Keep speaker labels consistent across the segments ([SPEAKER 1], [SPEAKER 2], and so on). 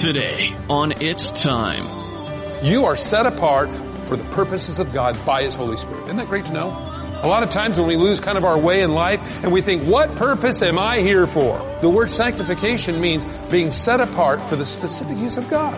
[SPEAKER 1] Today on It's Time.
[SPEAKER 2] You are set apart for the purposes of God by His Holy Spirit. Isn't that great to know? A lot of times when we lose kind of our way in life and we think, what purpose am I here for? The word sanctification means being set apart for the specific use of God.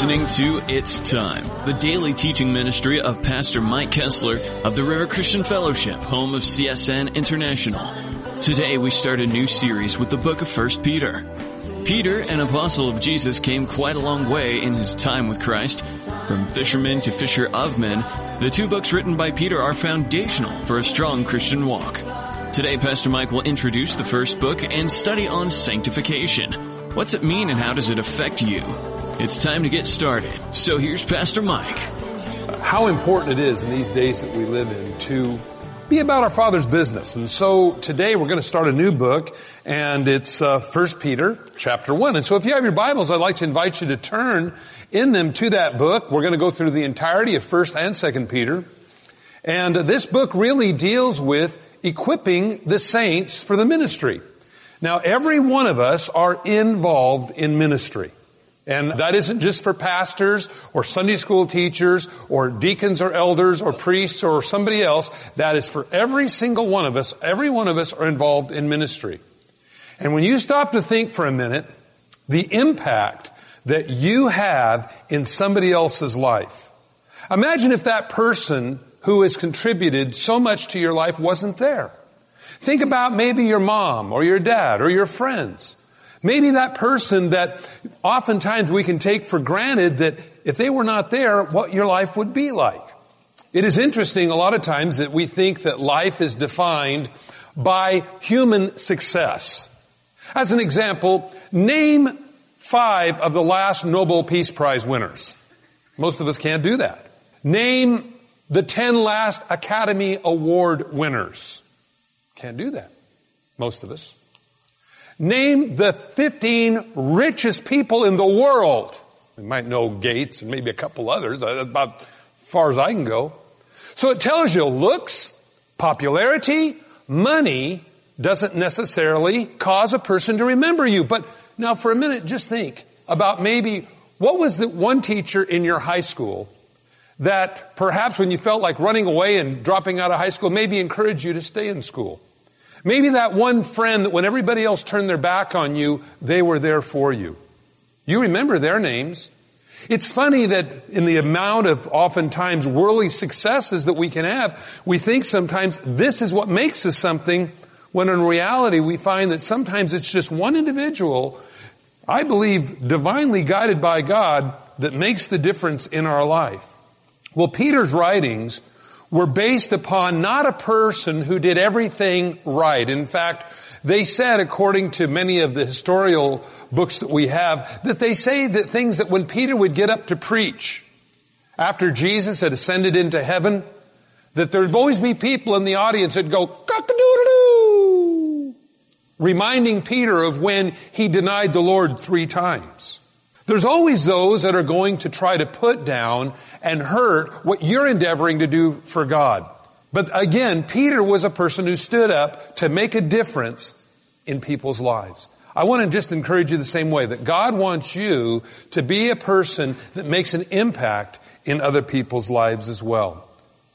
[SPEAKER 1] Listening to It's Time, the daily teaching ministry of Pastor Mike Kestler of the River Christian Fellowship, home of CSN International. Today we start a new series with the book of 1 Peter. Peter, an apostle of Jesus, came quite a long way in his time with Christ. From fisherman to fisher of men, the two books written by Peter are foundational for a strong Christian walk. Today, Pastor Mike will introduce the first book and study on sanctification. What's it mean and how does it affect you? It's time to get started. So here's Pastor Mike.
[SPEAKER 2] How important it is in these days that we live in to be about our Father's business. And so today we're going to start a new book and it's uh, 1 Peter chapter 1. And so if you have your Bibles, I'd like to invite you to turn in them to that book. We're going to go through the entirety of 1st and 2nd Peter. And this book really deals with equipping the saints for the ministry. Now every one of us are involved in ministry. And that isn't just for pastors or Sunday school teachers or deacons or elders or priests or somebody else. That is for every single one of us. Every one of us are involved in ministry. And when you stop to think for a minute, the impact that you have in somebody else's life. Imagine if that person who has contributed so much to your life wasn't there. Think about maybe your mom or your dad or your friends. Maybe that person that oftentimes we can take for granted that if they were not there, what your life would be like. It is interesting a lot of times that we think that life is defined by human success. As an example, name five of the last Nobel Peace Prize winners. Most of us can't do that. Name the ten last Academy Award winners. Can't do that. Most of us. Name the 15 richest people in the world. You might know Gates and maybe a couple others, uh, about as far as I can go. So it tells you looks, popularity, money doesn't necessarily cause a person to remember you. But now for a minute, just think about maybe what was the one teacher in your high school that perhaps when you felt like running away and dropping out of high school maybe encouraged you to stay in school? Maybe that one friend that when everybody else turned their back on you, they were there for you. You remember their names. It's funny that in the amount of oftentimes worldly successes that we can have, we think sometimes this is what makes us something, when in reality we find that sometimes it's just one individual, I believe divinely guided by God, that makes the difference in our life. Well, Peter's writings were based upon not a person who did everything right. In fact, they said, according to many of the historical books that we have, that they say that things that when Peter would get up to preach, after Jesus had ascended into heaven, that there'd always be people in the audience that'd go, cock-a-doodle-doo, reminding Peter of when he denied the Lord three times. There's always those that are going to try to put down and hurt what you're endeavoring to do for God. But again, Peter was a person who stood up to make a difference in people's lives. I want to just encourage you the same way that God wants you to be a person that makes an impact in other people's lives as well.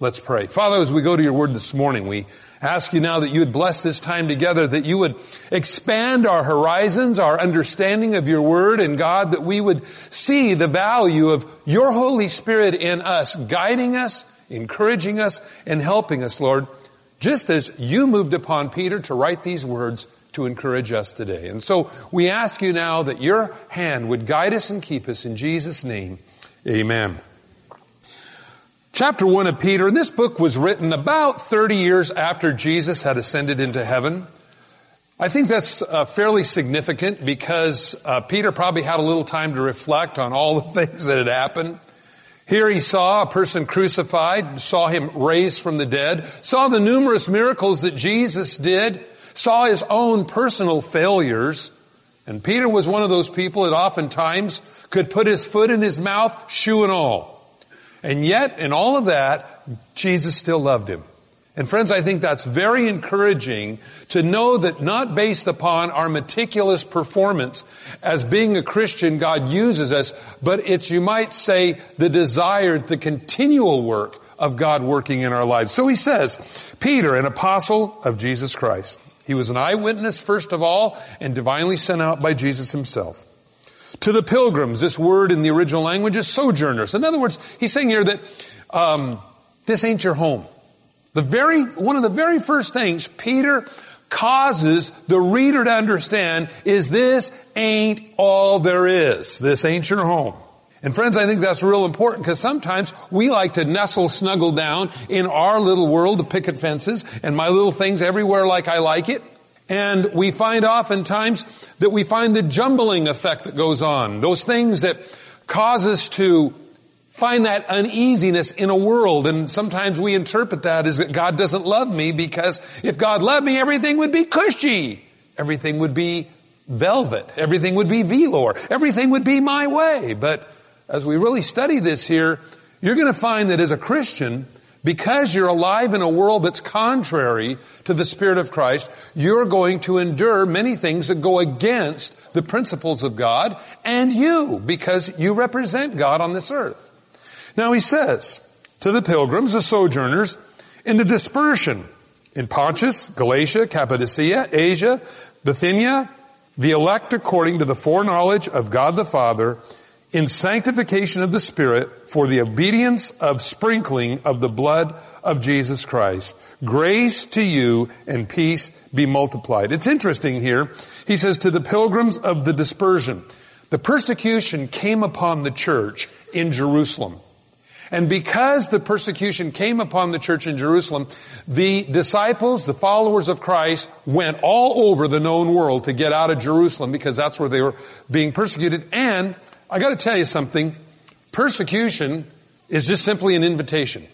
[SPEAKER 2] Let's pray. Father, as we go to your word this morning, we ask you now that you would bless this time together, that you would expand our horizons, our understanding of your word, and God, that we would see the value of your Holy Spirit in us, guiding us, encouraging us, and helping us, Lord, just as you moved upon Peter to write these words to encourage us today. And so we ask you now that your hand would guide us and keep us in Jesus' name. Amen chapter 1 of Peter, and this book was written about 30 years after Jesus had ascended into heaven. I think that's uh, fairly significant because uh, Peter probably had a little time to reflect on all the things that had happened. Here he saw a person crucified, saw him raised from the dead, saw the numerous miracles that Jesus did, saw his own personal failures, And Peter was one of those people that oftentimes could put his foot in his mouth, shoe and all. And yet, in all of that, Jesus still loved him. And friends, I think that's very encouraging to know that not based upon our meticulous performance as being a Christian, God uses us, but it's, you might say, the desired, the continual work of God working in our lives. So he says, Peter, an apostle of Jesus Christ. He was an eyewitness, first of all, and divinely sent out by Jesus himself. To the pilgrims, this word in the original language is sojourners. In other words, he's saying here that um, this ain't your home. The very, one of the very first things Peter causes the reader to understand is this ain't all there is. This ain't your home. And friends, I think that's real important because sometimes we like to nestle, snuggle down in our little world of picket fences and my little things everywhere like I like it. And we find oftentimes that we find the jumbling effect that goes on. Those things that cause us to find that uneasiness in a world. And sometimes we interpret that as that God doesn't love me because if God loved me, everything would be cushy. Everything would be velvet. Everything would be velour. Everything would be my way. But as we really study this here, you're going to find that as a Christian, because you're alive in a world that's contrary to the Spirit of Christ, you're going to endure many things that go against the principles of God and you, because you represent God on this earth. Now he says to the pilgrims, the sojourners, in the dispersion in Pontus, Galatia, Cappadocia, Asia, Bithynia, the elect according to the foreknowledge of God the Father, in sanctification of the Spirit for the obedience of sprinkling of the blood of Jesus Christ. Grace to you and peace be multiplied. It's interesting here. He says to the pilgrims of the dispersion, the persecution came upon the church in Jerusalem. And because the persecution came upon the church in Jerusalem, the disciples, the followers of Christ, went all over the known world to get out of Jerusalem because that's where they were being persecuted. And I gotta tell you something, persecution is just simply an invitation.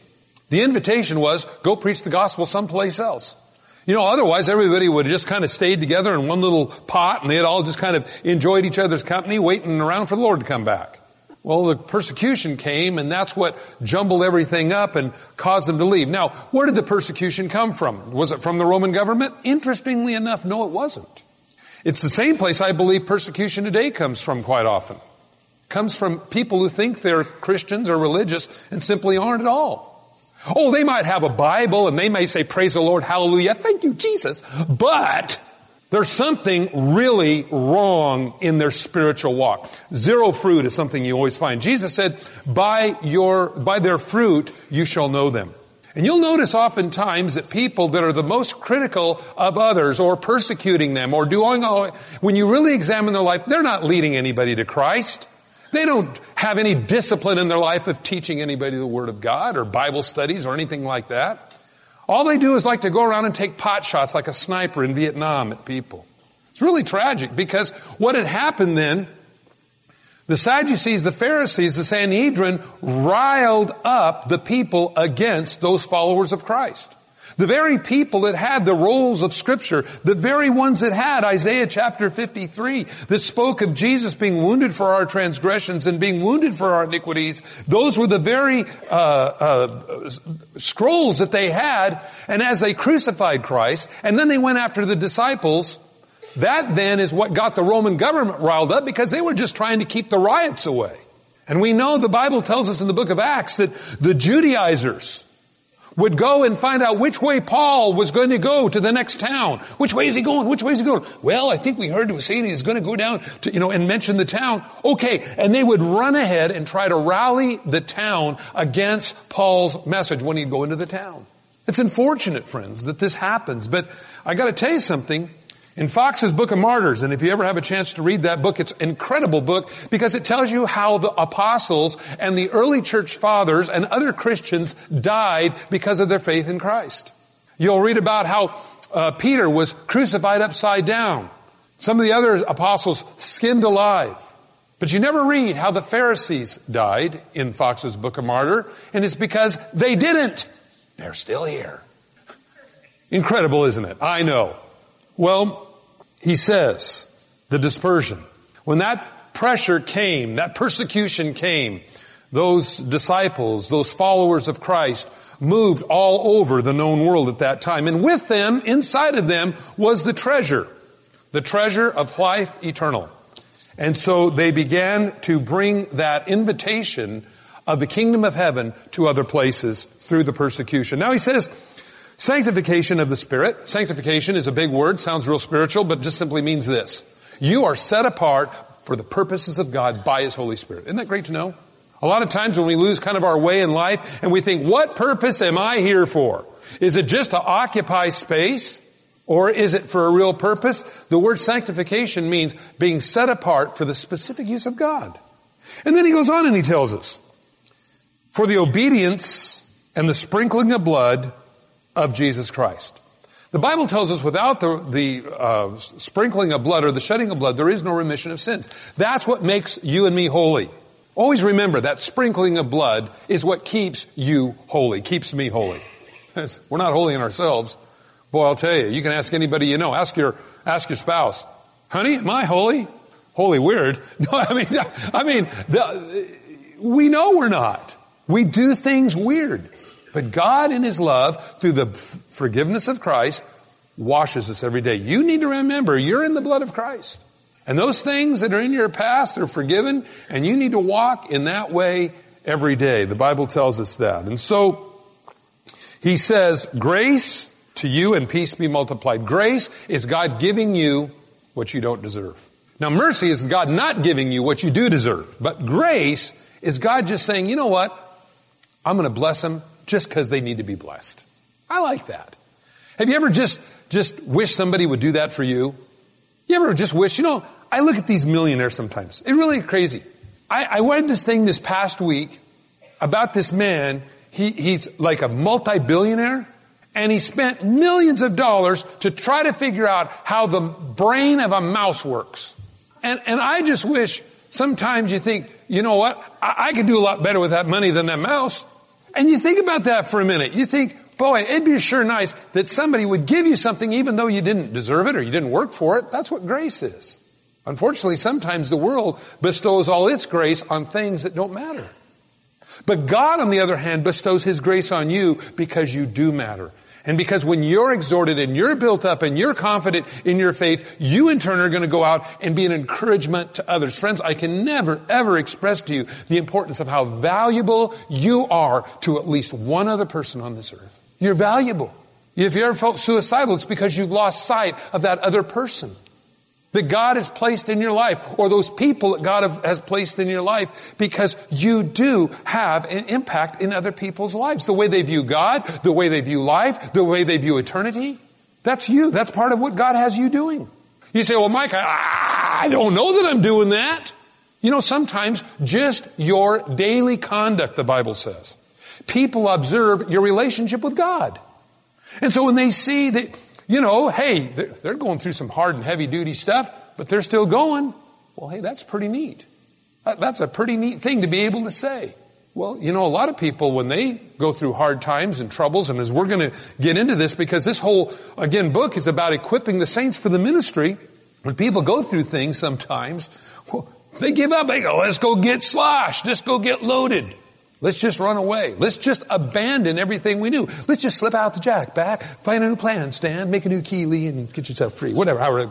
[SPEAKER 2] The invitation was, go preach the gospel someplace else. You know, otherwise everybody would have just kind of stayed together in one little pot and they'd all just kind of enjoyed each other's company waiting around for the Lord to come back. Well, the persecution came and that's what jumbled everything up and caused them to leave. Now, where did the persecution come from? Was it from the Roman government? Interestingly enough, no it wasn't. It's the same place I believe persecution today comes from quite often. Comes from people who think they're Christians or religious and simply aren't at all. Oh, they might have a Bible and they may say, praise the Lord, hallelujah, thank you Jesus, but there's something really wrong in their spiritual walk. Zero fruit is something you always find. Jesus said, by your, by their fruit you shall know them. And you'll notice oftentimes that people that are the most critical of others or persecuting them or doing all, when you really examine their life, they're not leading anybody to Christ. They don't have any discipline in their life of teaching anybody the Word of God or Bible studies or anything like that. All they do is like to go around and take pot shots like a sniper in Vietnam at people. It's really tragic because what had happened then, the Sadducees, the Pharisees, the Sanhedrin riled up the people against those followers of Christ. The very people that had the rolls of scripture, the very ones that had Isaiah chapter 53 that spoke of Jesus being wounded for our transgressions and being wounded for our iniquities, those were the very uh, uh, scrolls that they had. And as they crucified Christ, and then they went after the disciples, that then is what got the Roman government riled up because they were just trying to keep the riots away. And we know the Bible tells us in the book of Acts that the Judaizers, would go and find out which way Paul was going to go to the next town. Which way is he going? Which way is he going? Well, I think we heard him saying he's going to go down to, you know, and mention the town. Okay. And they would run ahead and try to rally the town against Paul's message when he'd go into the town. It's unfortunate, friends, that this happens, but I gotta tell you something. In Foxe's Book of Martyrs, and if you ever have a chance to read that book, it's an incredible book because it tells you how the apostles and the early church fathers and other Christians died because of their faith in Christ. You'll read about how uh, Peter was crucified upside down. Some of the other apostles skinned alive. But you never read how the Pharisees died in Foxe's Book of Martyr, and it's because they didn't. They're still here. Incredible, isn't it? I know. Well, he says the dispersion. When that pressure came, that persecution came, those disciples, those followers of Christ moved all over the known world at that time. And with them, inside of them, was the treasure. The treasure of life eternal. And so they began to bring that invitation of the kingdom of heaven to other places through the persecution. Now he says, sanctification of the Spirit. Sanctification is a big word, sounds real spiritual, but just simply means this. You are set apart for the purposes of God by His Holy Spirit. Isn't that great to know? A lot of times when we lose kind of our way in life and we think, what purpose am I here for? Is it just to occupy space? Or is it for a real purpose? The word sanctification means being set apart for the specific use of God. And then he goes on and he tells us, for the obedience and the sprinkling of blood of Jesus Christ. The Bible tells us without the, the uh, sprinkling of blood or the shedding of blood, there is no remission of sins. That's what makes you and me holy. Always remember that sprinkling of blood is what keeps you holy, keeps me holy. We're not holy in ourselves. Boy, I'll tell you, you can ask anybody you know. Ask your, ask your spouse. Honey, am I holy? Holy weird. No, I mean, I mean, the, we know we're not. We do things weird. But God in His love, through the forgiveness of Christ, washes us every day. You need to remember, you're in the blood of Christ. And those things that are in your past are forgiven, and you need to walk in that way every day. The Bible tells us that. And so, he says, grace to you and peace be multiplied. Grace is God giving you what you don't deserve. Now mercy is God not giving you what you do deserve. But grace is God just saying, you know what? I'm going to bless them just because they need to be blessed. I like that. Have you ever just, just wish somebody would do that for you? You ever just wish, you know, I look at these millionaires sometimes. It's really crazy. I, I read this thing this past week about this man. He, he's like a multi-billionaire and he spent millions of dollars to try to figure out how the brain of a mouse works. And, and I just wish sometimes you think, you know what, I, I could do a lot better with that money than that mouse. And you think about that for a minute. You think, boy, it'd be sure nice that somebody would give you something even though you didn't deserve it or you didn't work for it. That's what grace is. Unfortunately, sometimes the world bestows all its grace on things that don't matter. But God, on the other hand, bestows His grace on you because you do matter. And because when you're exhorted and you're built up and you're confident in your faith, you in turn are going to go out and be an encouragement to others. Friends, I can never ever express to you the importance of how valuable you are to at least one other person on this earth. You're valuable. If you ever felt suicidal, it's because you've lost sight of that other person that God has placed in your life or those people that God has placed in your life because you do have an impact in other people's lives. The way they view God, the way they view life, the way they view eternity. That's you. That's part of what God has you doing. You say, well, Mike, I, I don't know that I'm doing that. You know, sometimes just your daily conduct, the Bible says. People observe your relationship with God. And so when they see that you know, hey, they're going through some hard and heavy duty stuff, but they're still going. Well, hey, that's pretty neat. Uh, that's a pretty neat thing to be able to say. Well, you know, a lot of people, when they go through hard times and troubles, and as we're going to get into this, because this whole, again, book is about equipping the saints for the ministry, when people go through things sometimes, well, they give up. They go, let's go get sloshed. Let's go get loaded. Let's just run away. Let's just abandon everything we knew. Let's just slip out the jack back, find a new plan, stand, make a new key, Lee, and get yourself free. Whatever, however.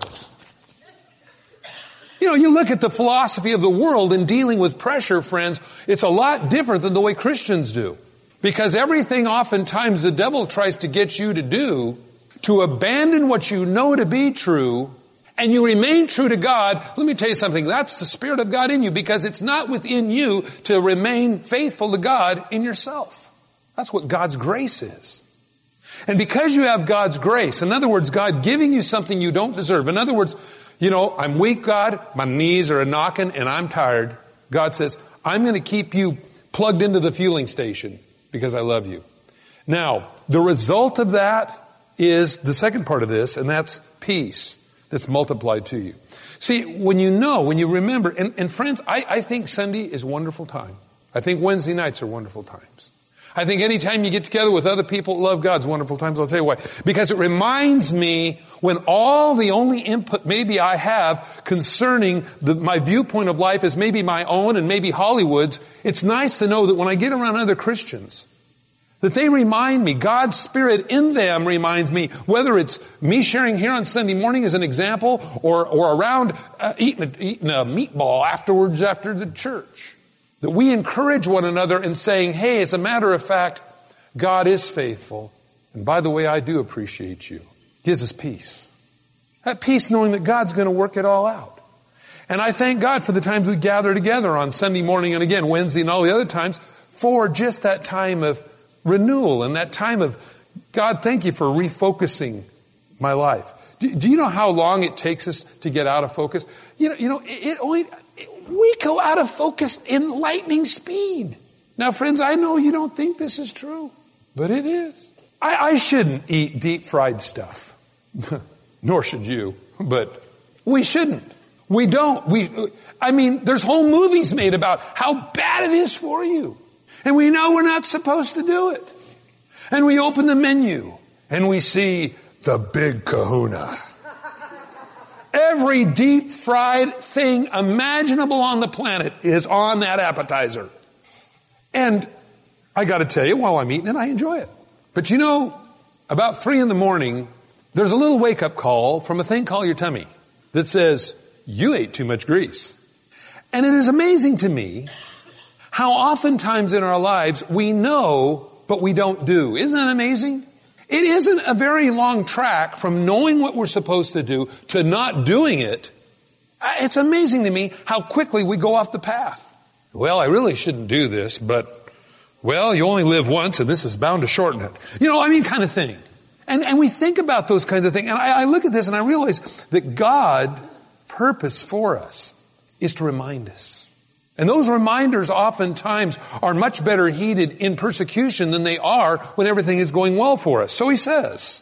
[SPEAKER 2] You know, you look at the philosophy of the world in dealing with pressure, friends, it's a lot different than the way Christians do. Because everything oftentimes the devil tries to get you to do, to abandon what you know to be true, and you remain true to God, let me tell you something, that's the Spirit of God in you because it's not within you to remain faithful to God in yourself. That's what God's grace is. And because you have God's grace, in other words, God giving you something you don't deserve, in other words, you know, I'm weak, God, my knees are a knocking and I'm tired. God says, I'm going to keep you plugged into the fueling station because I love you. Now, the result of that is the second part of this, and that's peace that's multiplied to you. See, when you know, when you remember, and, and friends, I, I think Sunday is a wonderful time. I think Wednesday nights are wonderful times. I think anytime you get together with other people love God's wonderful times, I'll tell you why. Because it reminds me when all the only input maybe I have concerning the, my viewpoint of life is maybe my own and maybe Hollywood's, it's nice to know that when I get around other Christians, that they remind me, God's Spirit in them reminds me, whether it's me sharing here on Sunday morning as an example, or, or around uh, eating, a, eating a meatball afterwards after the church. That we encourage one another in saying, hey, as a matter of fact, God is faithful. And by the way, I do appreciate you. Gives us peace. That peace knowing that God's going to work it all out. And I thank God for the times we gather together on Sunday morning and again Wednesday and all the other times for just that time of renewal and that time of, God, thank you for refocusing my life. Do, do you know how long it takes us to get out of focus? You know, you know, it, it only, it, we go out of focus in lightning speed. Now friends, I know you don't think this is true, but it is. I, I shouldn't eat deep fried stuff. Nor should you, but we shouldn't. We don't. We, I mean, there's whole movies made about how bad it is for you. And we know we're not supposed to do it. And we open the menu and we see the big kahuna. Every deep fried thing imaginable on the planet is on that appetizer. And I gotta tell you, while I'm eating it, I enjoy it. But you know, about three in the morning, there's a little wake up call from a thing called your tummy that says, you ate too much grease. And it is amazing to me how oftentimes in our lives we know, but we don't do. Isn't that amazing? It isn't a very long track from knowing what we're supposed to do to not doing it. Uh, it's amazing to me how quickly we go off the path. Well, I really shouldn't do this, but, well, you only live once and this is bound to shorten it. You know, I mean, kind of thing. And, and we think about those kinds of things. And I, I look at this and I realize that God purpose for us is to remind us. And those reminders oftentimes are much better heeded in persecution than they are when everything is going well for us. So he says,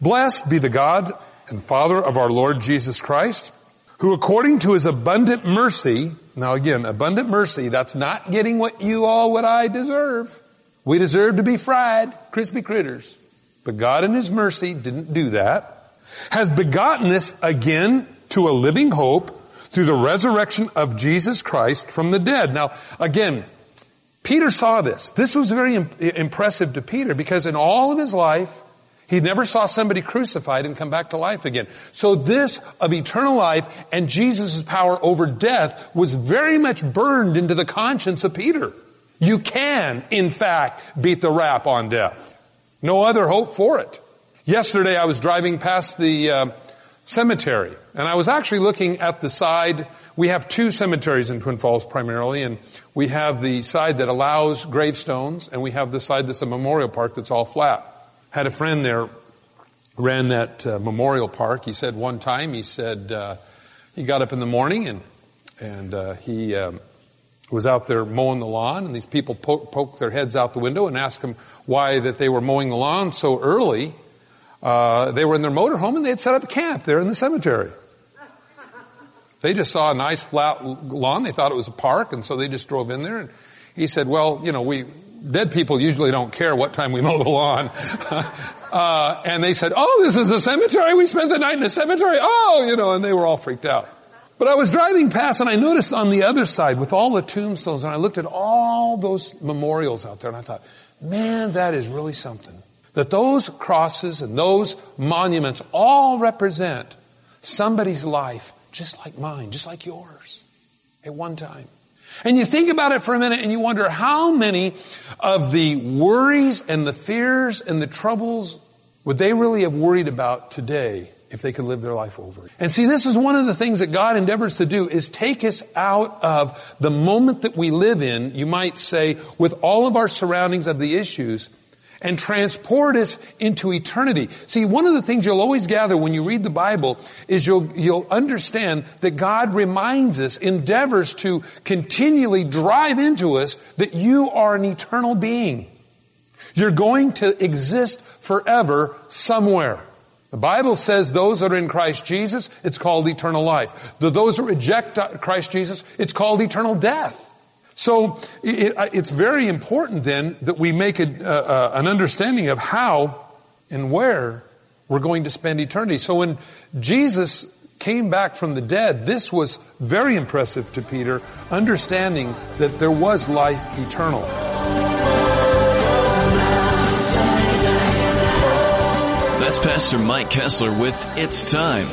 [SPEAKER 2] Blessed be the God and Father of our Lord Jesus Christ, who according to his abundant mercy, now again, abundant mercy, that's not getting what you all, what I deserve. We deserve to be fried, crispy critters. But God in his mercy didn't do that. Has begotten us again to a living hope through the resurrection of Jesus Christ from the dead. Now, again, Peter saw this. This was very impressive to Peter because in all of his life, he never saw somebody crucified and come back to life again. So this of eternal life and Jesus' power over death was very much burned into the conscience of Peter. You can, in fact, beat the rap on death. No other hope for it. Yesterday I was driving past the uh, cemetery. And I was actually looking at the side. We have two cemeteries in Twin Falls primarily, and we have the side that allows gravestones, and we have the side that's a memorial park that's all flat. Had a friend there ran that uh, memorial park. He said one time, he said uh, he got up in the morning and and uh, he um, was out there mowing the lawn, and these people poke, poke their heads out the window and ask him why that they were mowing the lawn so early. Uh, they were in their motorhome and they had set up camp there in the cemetery. They just saw a nice flat lawn. They thought it was a park, and so they just drove in there. And he said, "Well, you know, we dead people usually don't care what time we mow the lawn." uh, and they said, "Oh, this is a cemetery. We spent the night in the cemetery. Oh, you know," and they were all freaked out. But I was driving past and I noticed on the other side with all the tombstones and I looked at all those memorials out there and I thought, man, that is really something that those crosses and those monuments all represent somebody's life just like mine, just like yours at one time. And you think about it for a minute and you wonder how many of the worries and the fears and the troubles would they really have worried about today if they could live their life over. And see, this is one of the things that God endeavors to do is take us out of the moment that we live in, you might say, with all of our surroundings of the issues, and transport us into eternity. See, one of the things you'll always gather when you read the Bible is you'll, you'll understand that God reminds us, endeavors to continually drive into us that you are an eternal being. You're going to exist forever somewhere. The Bible says those that are in Christ Jesus, it's called eternal life. Those that reject uh, Christ Jesus, it's called eternal death. So it, it's very important then that we make a, uh, an understanding of how and where we're going to spend eternity. So when Jesus came back from the dead, this was very impressive to Peter, understanding that there was life eternal.
[SPEAKER 1] That's Pastor Mike Kestler with It's Time.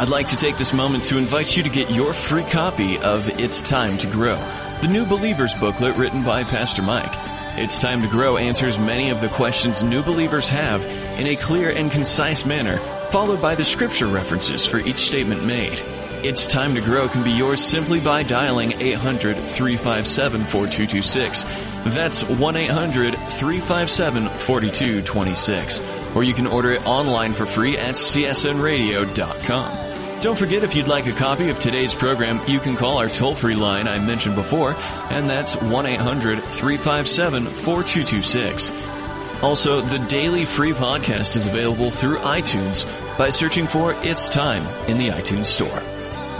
[SPEAKER 1] I'd like to take this moment to invite you to get your free copy of It's Time to Grow, the new believers booklet written by Pastor Mike. It's Time to Grow answers many of the questions new believers have in a clear and concise manner, followed by the scripture references for each statement made. It's Time to Grow can be yours simply by dialing 800-357-4226. That's 1-800-357-4226. Or you can order it online for free at csnradio.com. Don't forget if you'd like a copy of today's program, you can call our toll-free line I mentioned before, and that's 1-800-357-4226. Also, the daily free podcast is available through iTunes by searching for It's Time in the iTunes Store.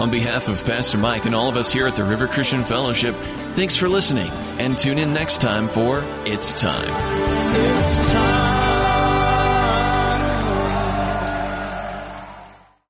[SPEAKER 1] On behalf of Pastor Mike and all of us here at the River Christian Fellowship, thanks for listening and tune in next time for It's Time.